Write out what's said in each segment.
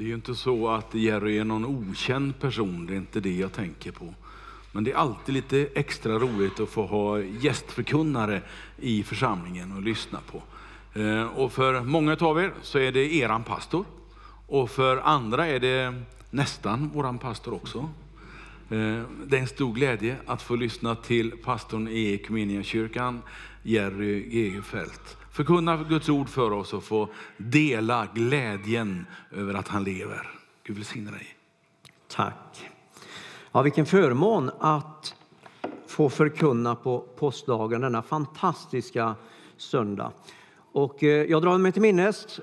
Det är ju inte så att Jerry är någon okänd person, det är inte det jag tänker på. Men det är alltid lite extra roligt att få ha gästförkunnare i församlingen och lyssna på. Eh, och för många av er så är det eran pastor. Och för andra är det nästan våran pastor också. Eh, det är en stor glädje att få lyssna till pastorn i Equmeniakyrkan, Jerry Egerfeldt. Förkunna Guds ord för oss och få dela glädjen över att han lever. Gud välsigne dig. Tack. Ja, vilken förmån att få förkunna på påskdagen, denna fantastiska söndag. Och eh, jag drar mig till minnes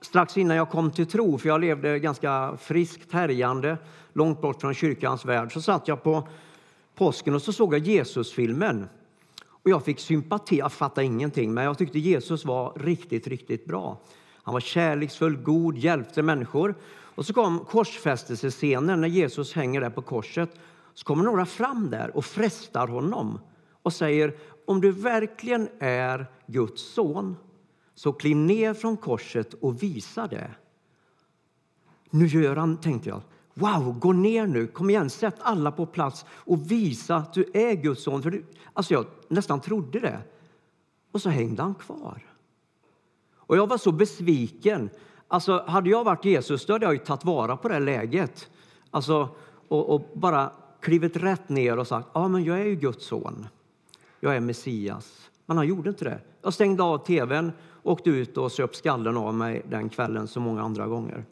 strax innan jag kom till tro, för jag levde ganska friskt härjande långt bort från kyrkans värld, så satt jag på påsken och så såg jag Jesusfilmen. Och jag fick sympati, jag fattade ingenting, men jag tyckte Jesus var riktigt, riktigt bra. Han var kärleksfull, god, hjälpte människor. Och så kom korsfästelsescenen när Jesus hänger där på korset. Så kommer några fram där och frestar honom och säger om du verkligen är Guds son, så kliv ner från korset och visa det. Nu gör han, tänkte jag. Wow, gå ner nu, kom igen, sätt alla på plats och visa att du är Guds son. För du, alltså jag nästan trodde det. Och så hängde han kvar. Och jag var så besviken. Alltså, hade jag varit Jesus då hade jag ju tagit vara på det läget. Alltså, och, och bara klivit rätt ner och sagt ja, men jag är ju Guds son. Jag är Messias. Men han gjorde inte det. Jag stängde av tvn, åkte ut och söp skallen av mig den kvällen så många andra gånger.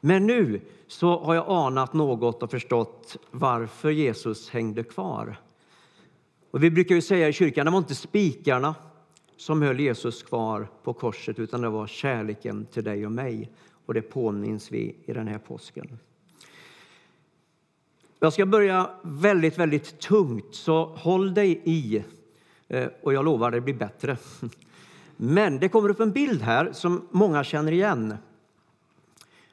Men nu så har jag anat något och förstått varför Jesus hängde kvar. Och vi brukar ju säga i kyrkan, det var inte spikarna som höll Jesus kvar på korset utan det var kärleken till dig och mig. Och det påminns vi i den här påsken. Jag ska börja väldigt, väldigt tungt, så håll dig i. Eh, och jag lovar, det blir bättre. Men det kommer upp en bild här som många känner igen.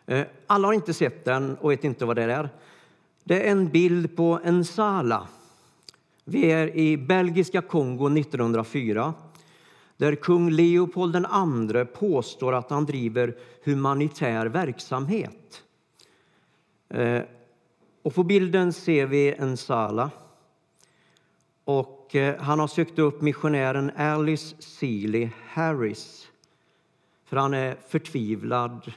Eh, alla har inte sett den och vet inte vad det är. Det är en bild på en sala. Vi är i belgiska Kongo 1904 där kung Leopold II påstår att han driver humanitär verksamhet. Eh, och på bilden ser vi en sala. Och eh, han har sökt upp missionären Alice Seeley Harris. För han är förtvivlad.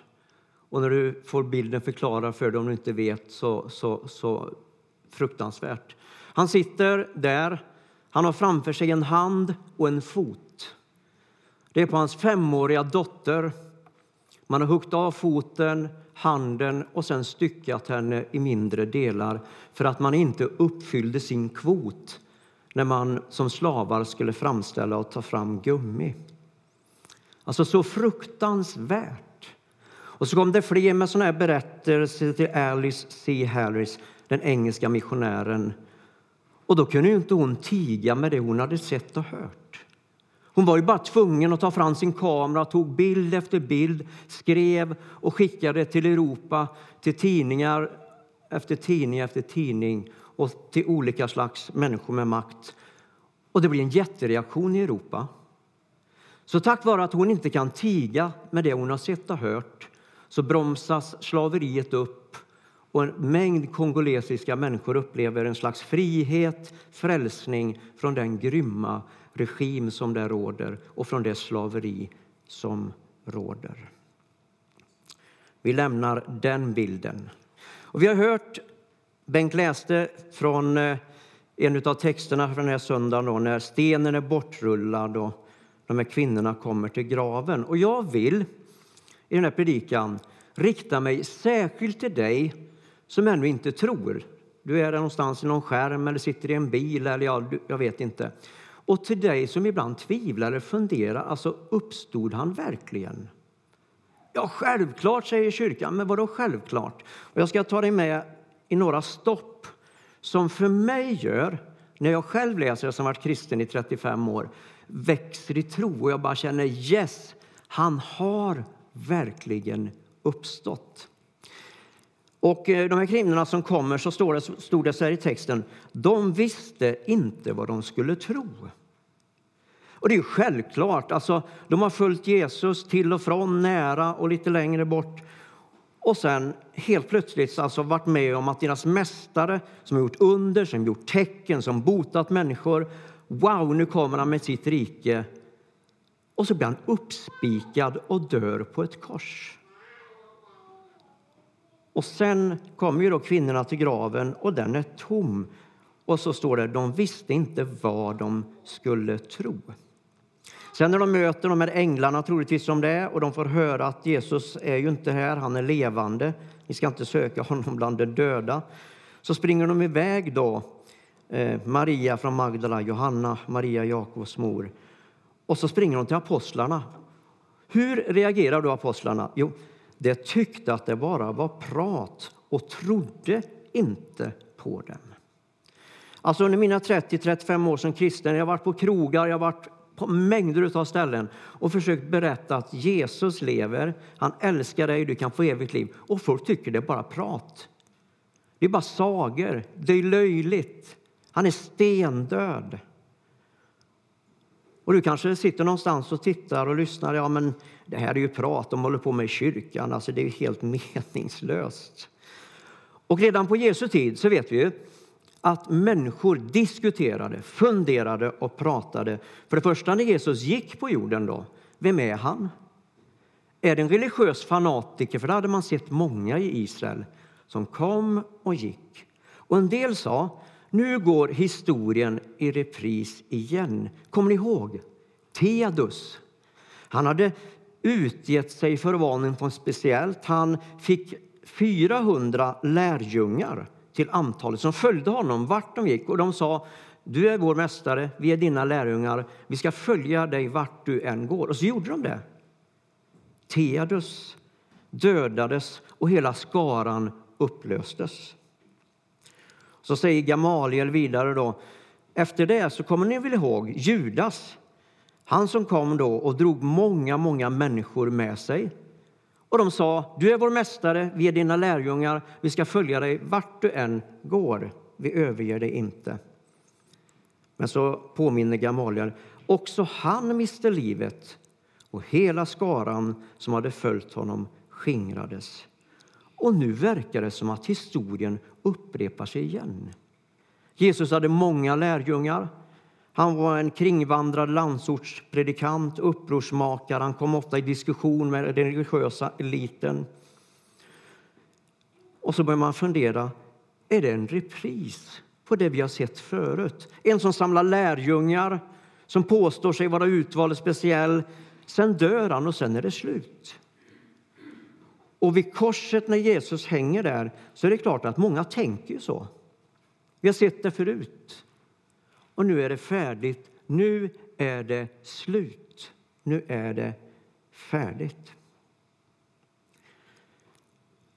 Och när du får bilden förklarad för dig om du inte vet så, så, så fruktansvärt. Han sitter där. Han har framför sig en hand och en fot. Det är på hans femåriga dotter. Man har huggit av foten, handen och sen styckat henne i mindre delar för att man inte uppfyllde sin kvot när man som slavar skulle framställa och ta fram gummi. Alltså så fruktansvärt. Och så kom det fler med såna här berättelser till Alice C. Harris, den engelska missionären. Och då kunde ju inte hon tiga med det hon hade sett och hört. Hon var ju bara tvungen att ta fram sin kamera, tog bild efter bild, skrev och skickade till Europa, till tidningar efter tidning efter tidning och till olika slags människor med makt. Och det blir en jättereaktion i Europa. Så tack vare att hon inte kan tiga med det hon har sett och hört så bromsas slaveriet upp och en mängd kongolesiska människor upplever en slags frihet, frälsning från den grymma regim som där råder och från det slaveri som råder. Vi lämnar den bilden. Och vi har hört, Bengt läste från eh, en av texterna från den här söndagen då, när stenen är bortrullad och de här kvinnorna kommer till graven. Och jag vill i den här predikan rikta mig särskilt till dig som ännu inte tror. Du är där någonstans i någon skärm eller sitter i en bil eller jag, jag vet inte. Och till dig som ibland tvivlar eller funderar, alltså uppstod han verkligen? Ja, självklart, säger kyrkan. Men vadå självklart? Och jag ska ta dig med i några stopp som för mig gör, när jag själv läser, som varit kristen i 35 år, växer i tro och jag bara känner yes, han har verkligen uppstått. Och eh, de här kvinnorna som kommer, så står det, stod det så här i texten, de visste inte vad de skulle tro. Och det är ju självklart, alltså, de har följt Jesus till och från, nära och lite längre bort. och sen helt plötsligt alltså varit med om att deras mästare som har gjort under, som gjort tecken, som botat människor. Wow, nu kommer han med sitt rike. Och så blir han uppspikad och dör på ett kors. Och sen kommer ju då kvinnorna till graven och den är tom. Och så står det, de visste inte vad de skulle tro. Sen när de möter de här änglarna, troligtvis som det är, och de får höra att Jesus är ju inte här, han är levande. Ni ska inte söka honom bland de döda. Så springer de iväg då, eh, Maria från Magdala, Johanna, Maria, Jakobs mor. Och så springer de till apostlarna. Hur reagerar då apostlarna? Jo, de tyckte att det bara var prat och trodde inte på dem. Alltså under mina 30-35 år som kristen, jag har varit på krogar, jag har varit på mängder av ställen och försökt berätta att Jesus lever, han älskar dig, du kan få evigt liv. Och folk tycker det är bara prat. Det är bara sagor, det är löjligt. Han är stendöd. Och du kanske sitter någonstans och tittar och lyssnar. Ja, men det här är ju prat, de håller på med i kyrkan. Alltså, det är ju helt meningslöst. Och redan på Jesu tid så vet vi ju att människor diskuterade, funderade och pratade. För det första när Jesus gick på jorden, då, vem är han? Är det en religiös fanatiker? För det hade man sett många i Israel som kom och gick. Och en del sa, nu går historien i repris igen. Kommer ni ihåg? Teadus. Han hade utgett sig för att vara någon speciellt. Han fick 400 lärjungar till antalet som följde honom vart de gick. Och de sa, du är vår mästare, vi är dina lärjungar, vi ska följa dig vart du än går. Och så gjorde de det. Teadus dödades och hela skaran upplöstes. Så säger Gamaliel vidare då, efter det så kommer ni väl ihåg Judas, han som kom då och drog många, många människor med sig och de sa, du är vår mästare, vi är dina lärjungar, vi ska följa dig vart du än går. Vi överger dig inte. Men så påminner Gamaliel, också han miste livet och hela skaran som hade följt honom skingrades. Och nu verkar det som att historien upprepar sig igen. Jesus hade många lärjungar. Han var en kringvandrad landsortspredikant, upprorsmakare. Han kom ofta i diskussion med den religiösa eliten. Och så börjar man fundera, är det en repris på det vi har sett förut? En som samlar lärjungar, som påstår sig vara utvald och speciell. Sen dör han och sen är det slut. Och vid korset när Jesus hänger där så är det klart att många tänker så. Vi har sett det förut och nu är det färdigt. Nu är det slut. Nu är det färdigt.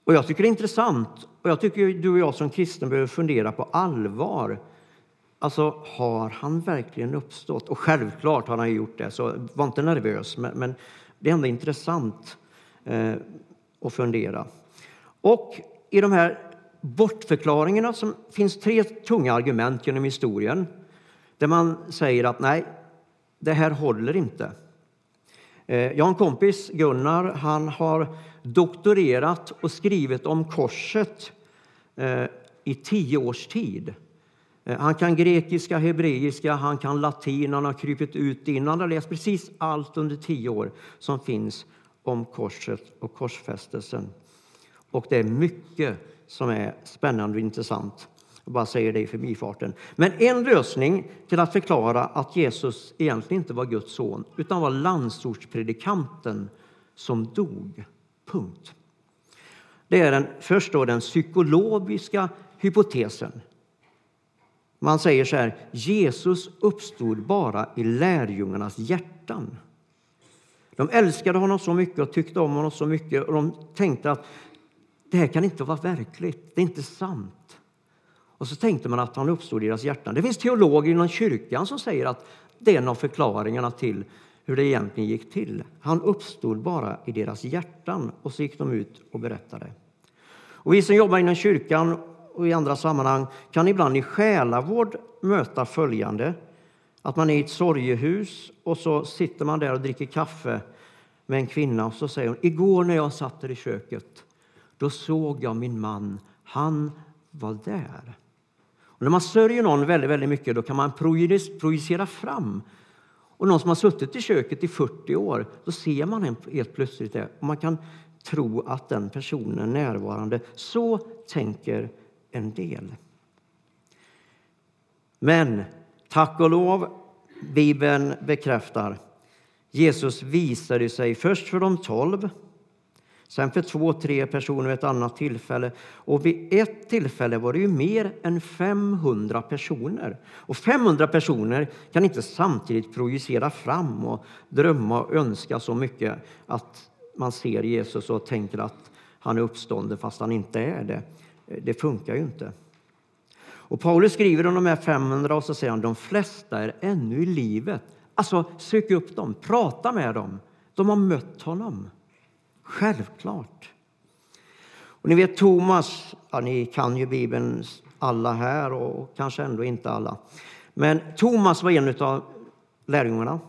Och Jag tycker det är intressant och jag tycker du och jag som kristen behöver fundera på allvar. Alltså, har han verkligen uppstått? Och självklart har han gjort det, så var inte nervös. Men, men det är ändå intressant eh, och fundera. Och i de här bortförklaringarna som finns tre tunga argument genom historien där man säger att nej, det här håller inte. Eh, jag har en kompis, Gunnar, han har doktorerat och skrivit om korset eh, i tio års tid. Eh, han kan grekiska, hebreiska, han kan latin, han har krypit ut innan. Han har läst precis allt under tio år som finns om korset och korsfästelsen. Och det är mycket som är spännande och intressant. Jag bara säger det i förbifarten. Men en lösning till att förklara att Jesus egentligen inte var Guds son utan var landsortspredikanten som dog. Punkt. Det är den, först då den psykologiska hypotesen. Man säger så här, Jesus uppstod bara i lärjungarnas hjärtan. De älskade honom så mycket och tyckte om honom så mycket och de tänkte att det här kan inte vara verkligt, det är inte sant. Och så tänkte man att han uppstod i deras hjärtan. Det finns teologer inom kyrkan som säger att det är en av förklaringarna till hur det egentligen gick till. Han uppstod bara i deras hjärtan och så gick de ut och berättade. Och vi som jobbar inom kyrkan och i andra sammanhang kan ibland i själavård möta följande. Att man är i ett sorgehus och så sitter man där och dricker kaffe med en kvinna och så säger hon igår när jag satt där i köket då såg jag min man. Han var där. Och när man sörjer någon väldigt, väldigt mycket då kan man projicera fram. Och någon som har suttit i köket i 40 år, då ser man helt plötsligt det. Och man kan tro att den personen är närvarande. Så tänker en del. Men tack och lov, Bibeln bekräftar. Jesus visade sig först för de tolv, sen för två, tre personer vid ett annat tillfälle. Och vid ett tillfälle var det ju mer än 500 personer. Och 500 personer kan inte samtidigt projicera fram och drömma och önska så mycket att man ser Jesus och tänker att han är uppstånden fast han inte är det. Det funkar ju inte. Och Paulus skriver om de här 500 och så säger han de flesta är ännu i livet. Alltså, sök upp dem, prata med dem. De har mött honom. Självklart. Och ni vet Thomas, ja, ni kan ju Bibeln alla här och kanske ändå inte alla. Men Thomas var en av lärjungarna.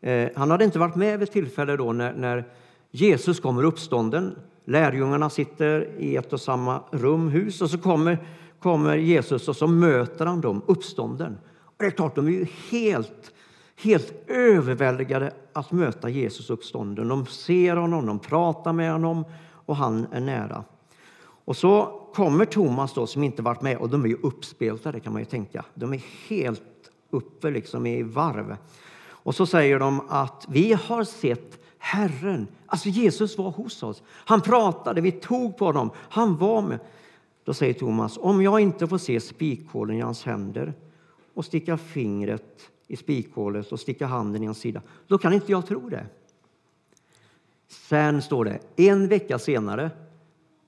Eh, han hade inte varit med vid tillfälle då när, när Jesus kommer uppstånden. Lärjungarna sitter i ett och samma rum, hus, och så kommer, kommer Jesus och så möter han dem, uppstånden. Och det är klart, de är ju helt, helt överväldigade att möta Jesus uppstånden. De ser honom, de pratar med honom och han är nära. Och så kommer Thomas då, som inte varit med, och de är ju uppspeltade kan man ju tänka. De är helt uppe liksom i varv. Och så säger de att vi har sett Herren. Alltså Jesus var hos oss. Han pratade, vi tog på honom, han var med. Då säger Thomas, om jag inte får se spikhålen i hans händer och sticka fingret i spikhålet och sticka handen i hans sida, då kan inte jag tro det. Sen står det, en vecka senare,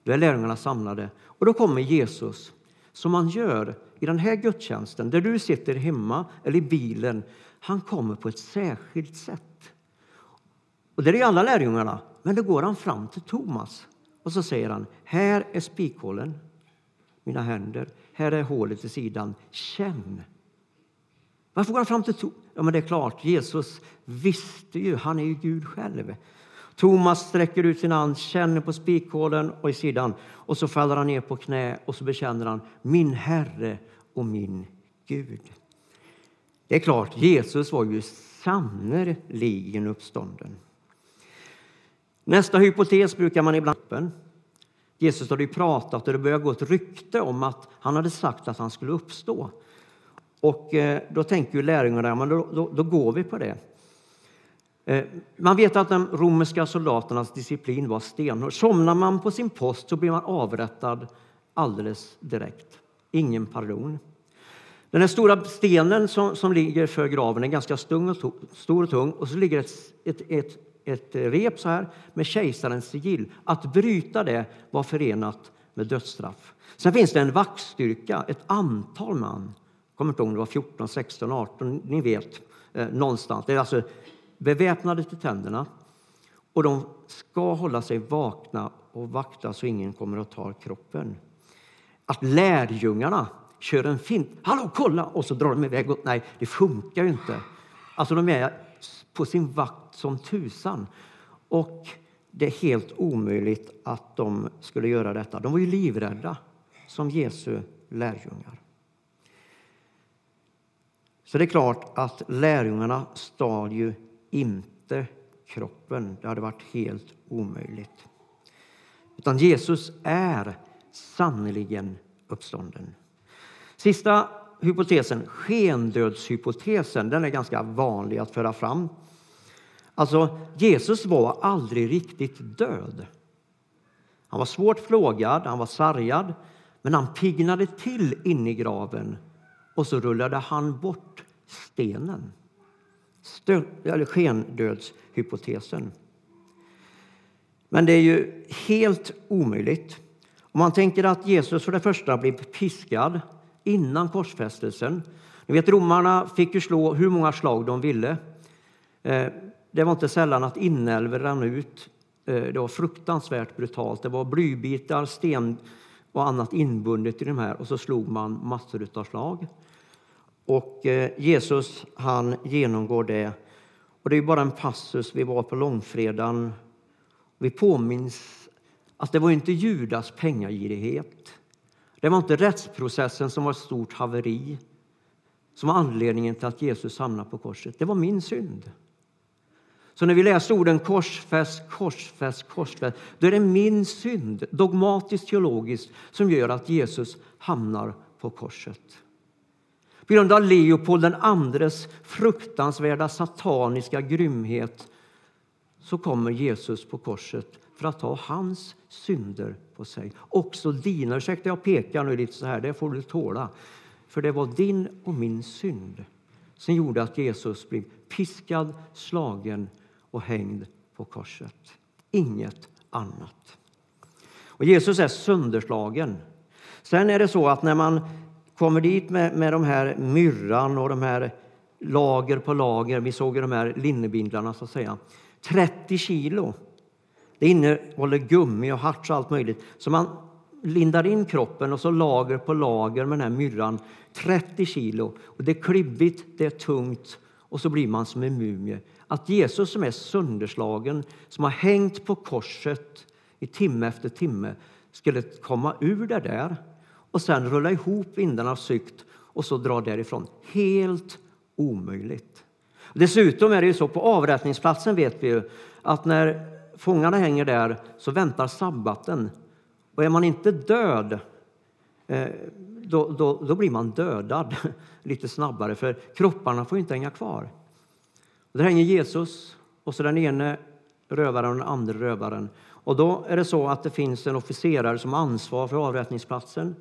då är lärjungarna samlade och då kommer Jesus som han gör i den här gudstjänsten, där du sitter hemma eller i bilen. Han kommer på ett särskilt sätt. Och det är alla lärjungarna. Men då går han fram till Thomas och så säger han, här är spikhålen, mina händer. Här är hålet i sidan. Känn! Varför går han fram till Thomas? Ja, men det är klart, Jesus visste ju, han är ju Gud själv. Thomas sträcker ut sin hand, känner på spikhålen och i sidan och så faller han ner på knä och så bekänner han min Herre och min Gud. Det är klart, Jesus var ju sannerligen uppstånden. Nästa hypotes brukar man ibland Jesus hade ju pratat och det började gå ett rykte om att han hade sagt att han skulle uppstå. Och eh, då tänker ju lärjungarna, men då, då, då, går vi på det. Eh, man vet att de romerska soldaternas disciplin var stenhård. Somnar man på sin post så blir man avrättad alldeles direkt. Ingen pardon. Den här stora stenen som, som ligger för graven är ganska stung och stor och tung och så ligger ett, ett, ett ett rep så här med kejsarens sigill. Att bryta det var förenat med dödsstraff. Sen finns det en vaktstyrka, ett antal man. Jag kommer inte ihåg om det var 14, 16, 18, ni vet eh, någonstans. Det är alltså beväpnade till tänderna och de ska hålla sig vakna och vakta så ingen kommer att ta kroppen. Att lärjungarna kör en fint. Hallå, kolla! Och så drar de iväg. Nej, det funkar ju inte. Alltså, de är på sin vakt som tusan. Och det är helt omöjligt att de skulle göra detta. De var ju livrädda som Jesu lärjungar. Så det är klart att lärjungarna stal ju inte kroppen. Det hade varit helt omöjligt. Utan Jesus är sannerligen uppstånden. Sista hypotesen, skendödshypotesen, den är ganska vanlig att föra fram. Alltså, Jesus var aldrig riktigt död. Han var svårt plågad, han var sargad, men han piggnade till inne i graven och så rullade han bort stenen. Stö eller skendödshypotesen. Men det är ju helt omöjligt. Om man tänker att Jesus för det första blev piskad innan korsfästelsen. Ni vet, romarna fick ju slå hur många slag de ville. Eh, det var inte sällan att inälvor rann ut. Eh, det var fruktansvärt brutalt. Det var blybitar, sten och annat inbundet i de här och så slog man massor av slag. Och eh, Jesus han genomgår det. Och det är bara en passus. Vi var på långfredagen. Vi påminns att det var inte Judas pengagirighet. Det var inte rättsprocessen som var ett stort haveri som var anledningen till att Jesus hamnade på korset. Det var min synd. Så när vi läser orden korsfäst, korsfäst, korsfäst, då är det min synd, dogmatiskt teologiskt, som gör att Jesus hamnar på korset. På grund av Leopold den andres fruktansvärda sataniska grymhet så kommer Jesus på korset för att ta hans synder på sig. Också dina. Ursäkta, jag pekar nu lite så här, det får du tåla. För det var din och min synd som gjorde att Jesus blev piskad, slagen och hängd på korset. Inget annat. Och Jesus är sönderslagen. Sen är det så att när man kommer dit med, med de här myrran och de här lager på lager, vi såg ju de här linnebindlarna så att säga, 30 kilo. Det innehåller gummi och harts och allt möjligt. Så man lindar in kroppen och så lager på lager med den här myrran, 30 kilo. Och det är klibbigt, det är tungt och så blir man som en mumie. Att Jesus som är sönderslagen, som har hängt på korset i timme efter timme, skulle komma ur det där och sen rulla ihop vindarna sykt och så dra därifrån. Helt omöjligt. Dessutom är det ju så på avrättningsplatsen vet vi ju att när fångarna hänger där så väntar sabbaten. Och är man inte död, eh, då, då, då blir man dödad lite snabbare för kropparna får inte hänga kvar. Där hänger Jesus och så den ene rövaren och den andra rövaren. Och då är det så att det finns en officerare som har ansvar för avrättningsplatsen.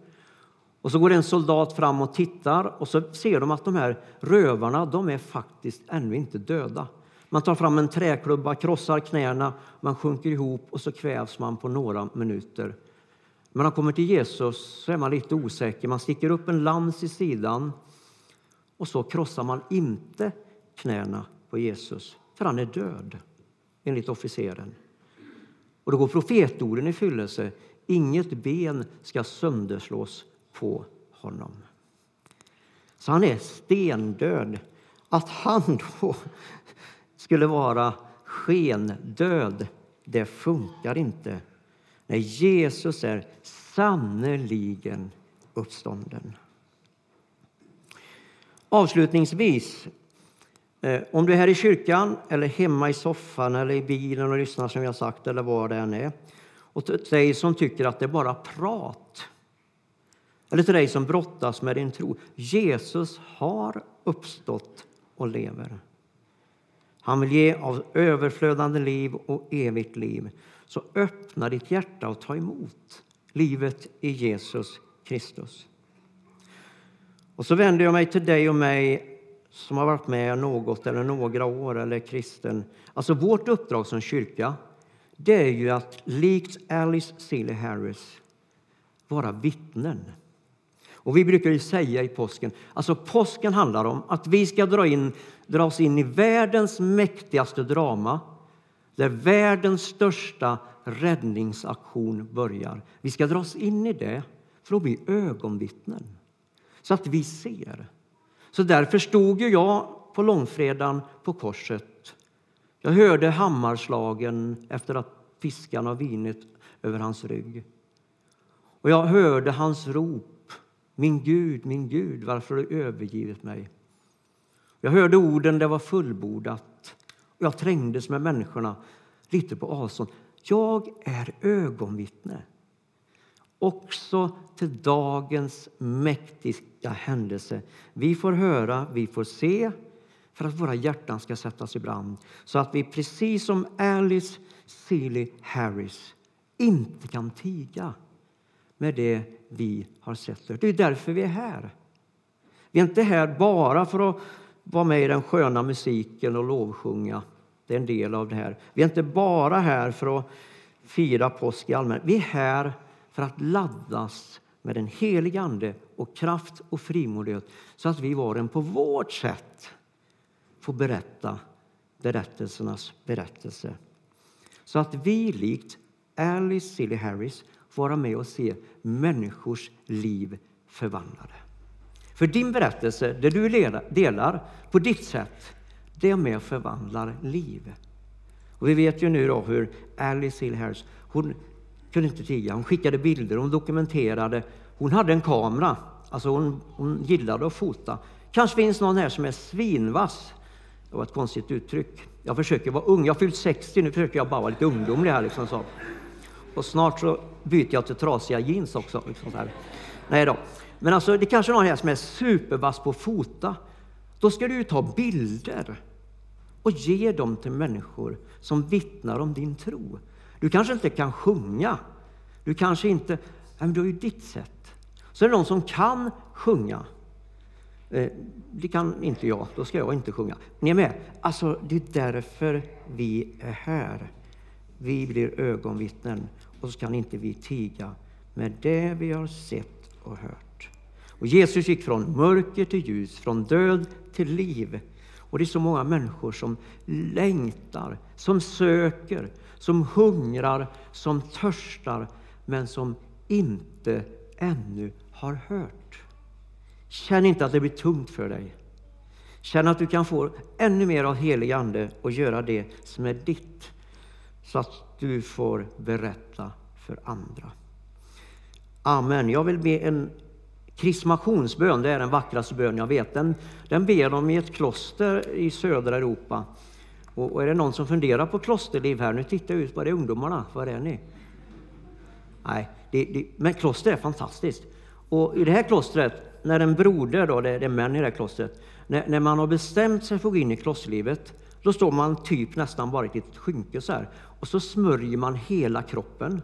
Och så går en soldat fram och tittar och så ser de att de här rövarna, de är faktiskt ännu inte döda. Man tar fram en träklubba, krossar knäna, man sjunker ihop och så kvävs man på några minuter. När man kommer till Jesus så är man lite osäker. Man sticker upp en lans i sidan och så krossar man inte knäna på Jesus, för han är död, enligt officeren. Och då går profetorden i fyllelse. Inget ben ska sönderslås på honom. Så han är stendöd. Att han då skulle vara skendöd, det funkar inte. Nej, Jesus är sannerligen uppstånden. Avslutningsvis, eh, om du är här i kyrkan eller hemma i soffan eller i bilen och lyssnar som jag sagt eller vad det än är och till dig som tycker att det är bara prat eller till dig som brottas med din tro. Jesus har uppstått och lever. Han vill ge av överflödande liv och evigt liv. Så öppna ditt hjärta och ta emot livet i Jesus Kristus. Och så vänder jag mig till dig och mig som har varit med något eller några år eller kristen. Alltså vårt uppdrag som kyrka, det är ju att likt Alice Seeley Harris vara vittnen. Och vi brukar ju säga i påsken, alltså påsken handlar om att vi ska dra in, dras in i världens mäktigaste drama, där världens största räddningsaktion börjar. Vi ska dras in i det för att bli ögonvittnen, så att vi ser. Så därför stod ju jag på långfredagen på korset. Jag hörde hammarslagen efter att fiskarna vinit över hans rygg. Och jag hörde hans rop min Gud, min Gud, varför har du övergivit mig? Jag hörde orden, det var fullbordat. Jag trängdes med människorna lite på avstånd. Jag är ögonvittne också till dagens mäktiga händelse. Vi får höra, vi får se för att våra hjärtan ska sättas i brand så att vi precis som Alice Seeley Harris inte kan tiga med det vi har sett. Det är därför vi är här. Vi är inte här bara för att vara med i den sköna musiken och lovsjunga. Det är en del av det här. Vi är inte bara här för att fira påsk i allmänhet. Vi är här för att laddas med den helige Ande och kraft och frimodighet så att vi var en på vårt sätt får berätta berättelsernas berättelse. Så att vi likt Alice Silly Harris vara med och se människors liv förvandlade. För din berättelse, det du delar på ditt sätt, det är med och förvandlar liv. Och vi vet ju nu då hur Alice Hill Harris, hon kunde inte tiga. Hon skickade bilder, hon dokumenterade. Hon hade en kamera, alltså hon, hon gillade att fota. Kanske finns någon här som är svinvass. Det var ett konstigt uttryck. Jag försöker vara ung. Jag har fyllt 60, nu försöker jag bara vara lite ungdomlig här. Liksom så. Och snart så byter jag till trasiga jeans också. Liksom så här. Nej då. Men alltså, det kanske är någon här som är supervass på att fota. Då ska du ju ta bilder och ge dem till människor som vittnar om din tro. Du kanske inte kan sjunga. Du kanske inte... Men du har ju ditt sätt. Så är det någon som kan sjunga. Eh, det kan inte jag, då ska jag inte sjunga. Ni är med? Alltså, det är därför vi är här. Vi blir ögonvittnen och så kan inte vi tiga med det vi har sett och hört. Och Jesus gick från mörker till ljus, från död till liv. Och det är så många människor som längtar, som söker, som hungrar, som törstar, men som inte ännu har hört. Känn inte att det blir tungt för dig. Känn att du kan få ännu mer av helig Ande och göra det som är ditt, så att du får berätta för andra. Amen. Jag vill be en krismationsbön, det är den vackraste bön jag vet. Den, den ber de i ett kloster i södra Europa. Och, och är det någon som funderar på klosterliv här? Nu tittar jag ut, var är ungdomarna? Var är ni? Nej, det, det, men kloster är fantastiskt. Och i det här klostret, när en broder, då, det, är män i det här klostret, när, när, man har bestämt sig för att gå in i klosterlivet, då står man typ nästan bara i ett skynke så här. Och så smörjer man hela kroppen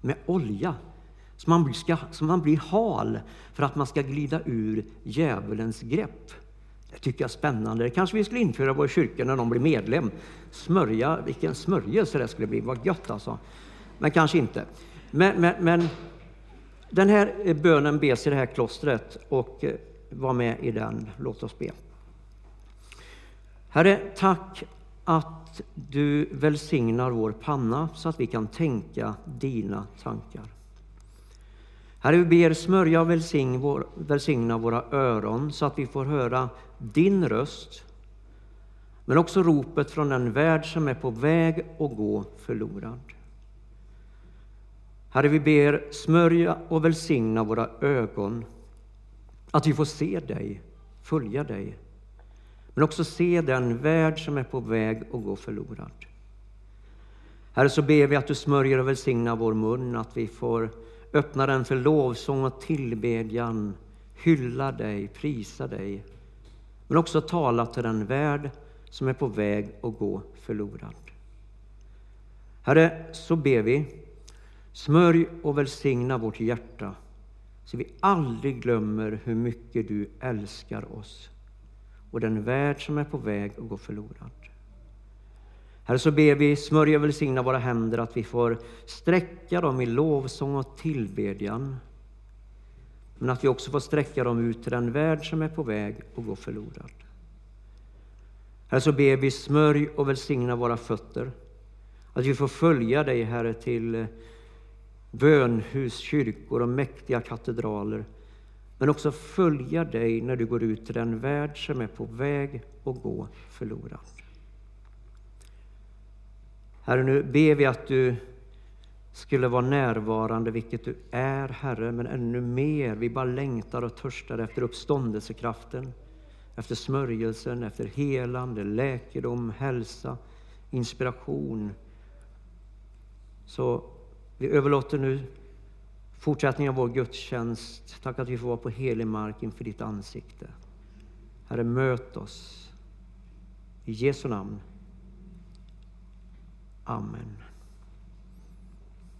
med olja. Så man, blir, ska, så man blir hal för att man ska glida ur djävulens grepp. Det tycker jag är spännande. Det kanske vi skulle införa i vår kyrka när någon blir medlem. Smörja, vilken smörjelse det skulle bli. Vad gött alltså. Men kanske inte. Men, men, men den här bönen bes i det här klostret och eh, var med i den. Låt oss be. Herre, tack att du välsignar vår panna så att vi kan tänka dina tankar. Herre, vi ber smörja och välsigna våra öron så att vi får höra din röst, men också ropet från den värld som är på väg att gå förlorad. Herre, vi ber smörja och välsigna våra ögon, att vi får se dig, följa dig, men också se den värld som är på väg att gå förlorad. Herre, så ber vi att du smörjer och välsignar vår mun, att vi får öppna den för lovsång och tillbedjan, hylla dig, prisa dig, men också tala till den värld som är på väg att gå förlorad. Herre, så ber vi, smörj och välsigna vårt hjärta så vi aldrig glömmer hur mycket du älskar oss och den värld som är på väg att gå förlorad. Herre, så ber vi, smörja och välsigna våra händer, att vi får sträcka dem i lovsång och tillbedjan. Men att vi också får sträcka dem ut till den värld som är på väg att gå förlorad. Herre, så ber vi, smörj och välsigna våra fötter. Att vi får följa dig, Herre, till bönhus, kyrkor och mäktiga katedraler. Men också följa dig när du går ut till den värld som är på väg att gå förlorad. Herre, nu ber vi att du skulle vara närvarande, vilket du är, Herre, men ännu mer. Vi bara längtar och törstar efter uppståndelsekraften, efter smörjelsen, efter helande, läkedom, hälsa, inspiration. Så vi överlåter nu fortsättningen av vår gudstjänst. Tack att vi får vara på helig mark inför ditt ansikte. Herre, möt oss. I Jesu namn. Amen.